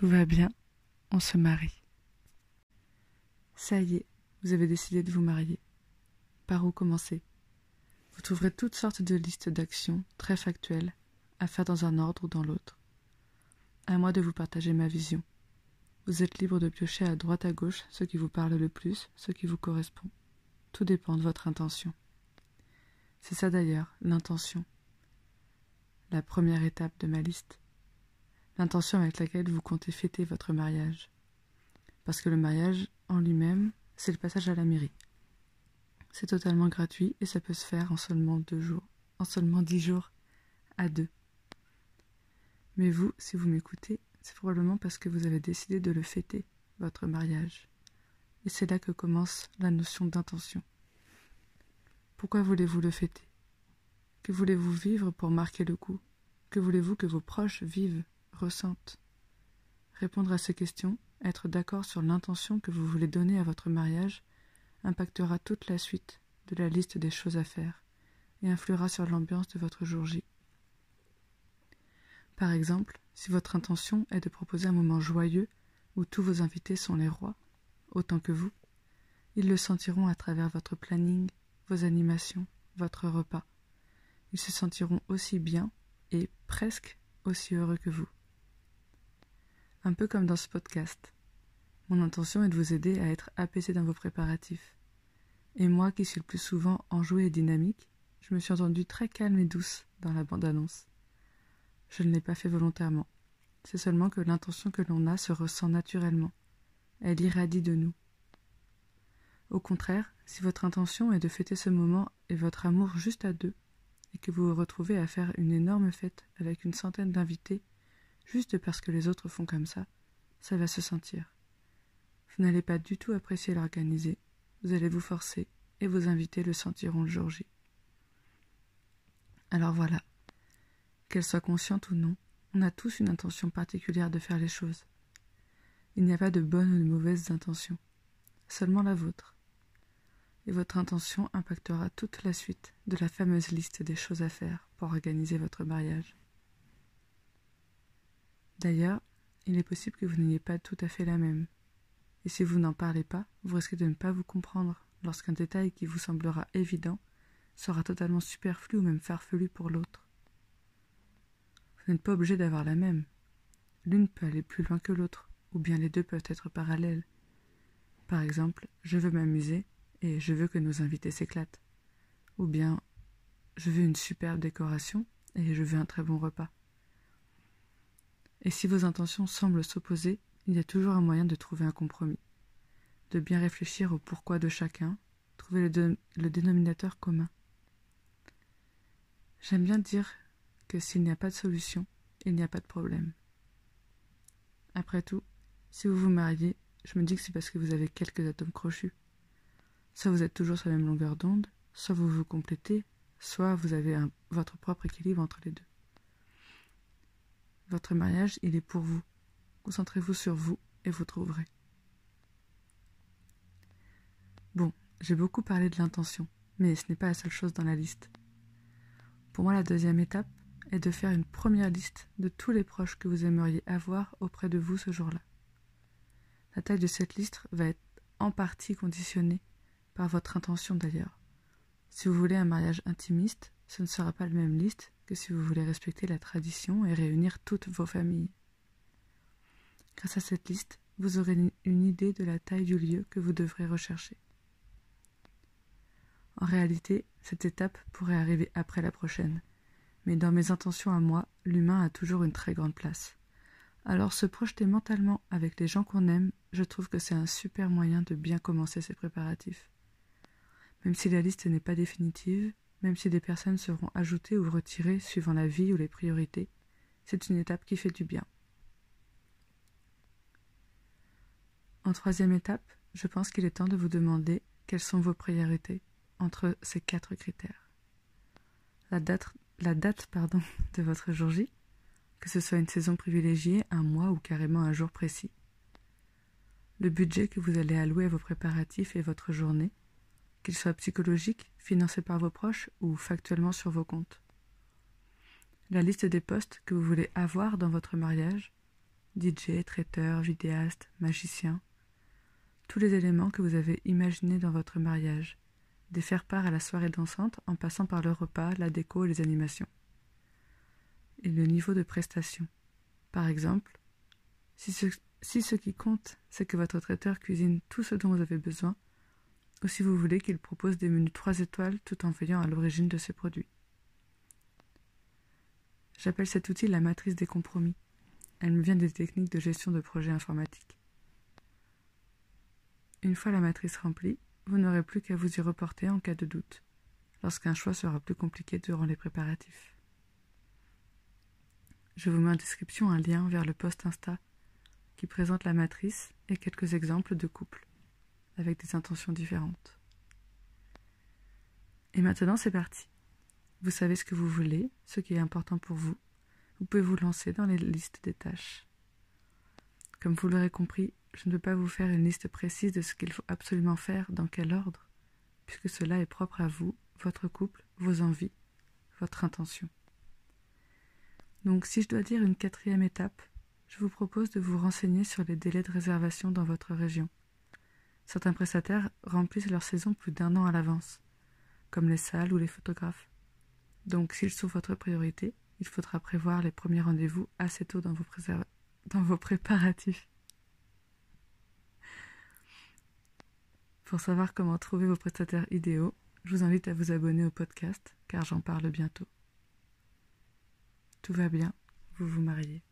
Tout va bien, on se marie. Ça y est, vous avez décidé de vous marier. Par où commencer? Vous trouverez toutes sortes de listes d'actions très factuelles à faire dans un ordre ou dans l'autre. À moi de vous partager ma vision. Vous êtes libre de piocher à droite à gauche ce qui vous parle le plus, ce qui vous correspond. Tout dépend de votre intention. C'est ça d'ailleurs, l'intention. La première étape de ma liste. L'intention avec laquelle vous comptez fêter votre mariage. Parce que le mariage, en lui-même, c'est le passage à la mairie. C'est totalement gratuit et ça peut se faire en seulement deux jours, en seulement dix jours à deux. Mais vous, si vous m'écoutez, c'est probablement parce que vous avez décidé de le fêter, votre mariage. Et c'est là que commence la notion d'intention. Pourquoi voulez-vous le fêter? Que voulez-vous vivre pour marquer le coup? Que voulez-vous que vos proches vivent, Répondre à ces questions, être d'accord sur l'intention que vous voulez donner à votre mariage, impactera toute la suite de la liste des choses à faire et influera sur l'ambiance de votre jour J. Par exemple, si votre intention est de proposer un moment joyeux où tous vos invités sont les rois, autant que vous, ils le sentiront à travers votre planning, vos animations, votre repas. Ils se sentiront aussi bien et presque aussi heureux que vous. Un peu comme dans ce podcast. Mon intention est de vous aider à être apaisé dans vos préparatifs. Et moi, qui suis le plus souvent enjouée et dynamique, je me suis entendue très calme et douce dans la bande-annonce. Je ne l'ai pas fait volontairement. C'est seulement que l'intention que l'on a se ressent naturellement. Elle irradie de nous. Au contraire, si votre intention est de fêter ce moment et votre amour juste à deux, et que vous vous retrouvez à faire une énorme fête avec une centaine d'invités, juste parce que les autres font comme ça, ça va se sentir. Vous n'allez pas du tout apprécier l'organiser, vous allez vous forcer, et vos invités le sentiront le jour J. Alors voilà, qu'elle soit consciente ou non, on a tous une intention particulière de faire les choses. Il n'y a pas de bonnes ou de mauvaises intentions, seulement la vôtre. Et votre intention impactera toute la suite de la fameuse liste des choses à faire pour organiser votre mariage. D'ailleurs, il est possible que vous n'ayez pas tout à fait la même. Et si vous n'en parlez pas, vous risquez de ne pas vous comprendre lorsqu'un détail qui vous semblera évident sera totalement superflu ou même farfelu pour l'autre. Vous n'êtes pas obligé d'avoir la même. L'une peut aller plus loin que l'autre, ou bien les deux peuvent être parallèles. Par exemple, je veux m'amuser et je veux que nos invités s'éclatent. Ou bien, je veux une superbe décoration et je veux un très bon repas. Et si vos intentions semblent s'opposer, il y a toujours un moyen de trouver un compromis, de bien réfléchir au pourquoi de chacun, trouver le, dénominateur commun. J'aime bien dire que s'il n'y a pas de solution, il n'y a pas de problème. Après tout, si vous vous mariez, je me dis que c'est parce que vous avez quelques atomes crochus. Soit vous êtes toujours sur la même longueur d'onde, soit vous vous complétez, soit vous avez votre propre équilibre entre les deux. Votre mariage, il est pour vous. Concentrez-vous sur vous et vous trouverez. Bon, j'ai beaucoup parlé de l'intention, mais ce n'est pas la seule chose dans la liste. Pour moi, la deuxième étape, est de faire une première liste de tous les proches que vous aimeriez avoir auprès de vous ce jour-là. La taille de cette liste va être en partie conditionnée par votre intention d'ailleurs. Si vous voulez un mariage intimiste, ce ne sera pas la même liste si vous voulez respecter la tradition et réunir toutes vos familles. Grâce à cette liste, vous aurez une idée de la taille du lieu que vous devrez rechercher. En réalité, cette étape pourrait arriver après la prochaine, mais dans mes intentions à moi, l'humain a toujours une très grande place. Alors se projeter mentalement avec les gens qu'on aime, je trouve que c'est un super moyen de bien commencer ces préparatifs. Même si la liste n'est pas définitive, même si des personnes seront ajoutées ou retirées suivant la vie ou les priorités, c'est une étape qui fait du bien. En troisième étape, je pense qu'il est temps de vous demander quelles sont vos priorités entre ces quatre critères. La date pardon, de votre jour J, que ce soit une saison privilégiée, un mois ou carrément un jour précis. Le budget que vous allez allouer à vos préparatifs et votre journée, qu'il soit psychologique, financé par vos proches ou factuellement sur vos comptes. La liste des postes que vous voulez avoir dans votre mariage, DJ, traiteur, vidéaste, magicien, tous les éléments que vous avez imaginés dans votre mariage, des faire-part à la soirée dansante en passant par le repas, la déco et les animations. Et le niveau de prestation. Par exemple, si ce qui compte, c'est que votre traiteur cuisine tout ce dont vous avez besoin, ou si vous voulez qu'il propose des menus trois étoiles tout en veillant à l'origine de ses produits. J'appelle cet outil la matrice des compromis. Elle me vient des techniques de gestion de projets informatiques. Une fois la matrice remplie, vous n'aurez plus qu'à vous y reporter en cas de doute, lorsqu'un choix sera plus compliqué durant les préparatifs. Je vous mets en description un lien vers le post Insta qui présente la matrice et quelques exemples de couples avec des intentions différentes. Et maintenant c'est parti. Vous savez ce que vous voulez, ce qui est important pour vous. Vous pouvez vous lancer dans les listes des tâches. Comme vous l'aurez compris, je ne peux pas vous faire une liste précise de ce qu'il faut absolument faire, dans quel ordre, puisque cela est propre à vous, votre couple, vos envies, votre intention. Donc si je dois dire une quatrième étape, je vous propose de vous renseigner sur les délais de réservation dans votre région. Certains prestataires remplissent leur saison plus d'un an à l'avance, comme les salles ou les photographes. Donc s'ils sont votre priorité, il faudra prévoir les premiers rendez-vous assez tôt dans vos, préparatifs. Pour savoir comment trouver vos prestataires idéaux, je vous invite à vous abonner au podcast car j'en parle bientôt. Tout va bien, vous vous mariez.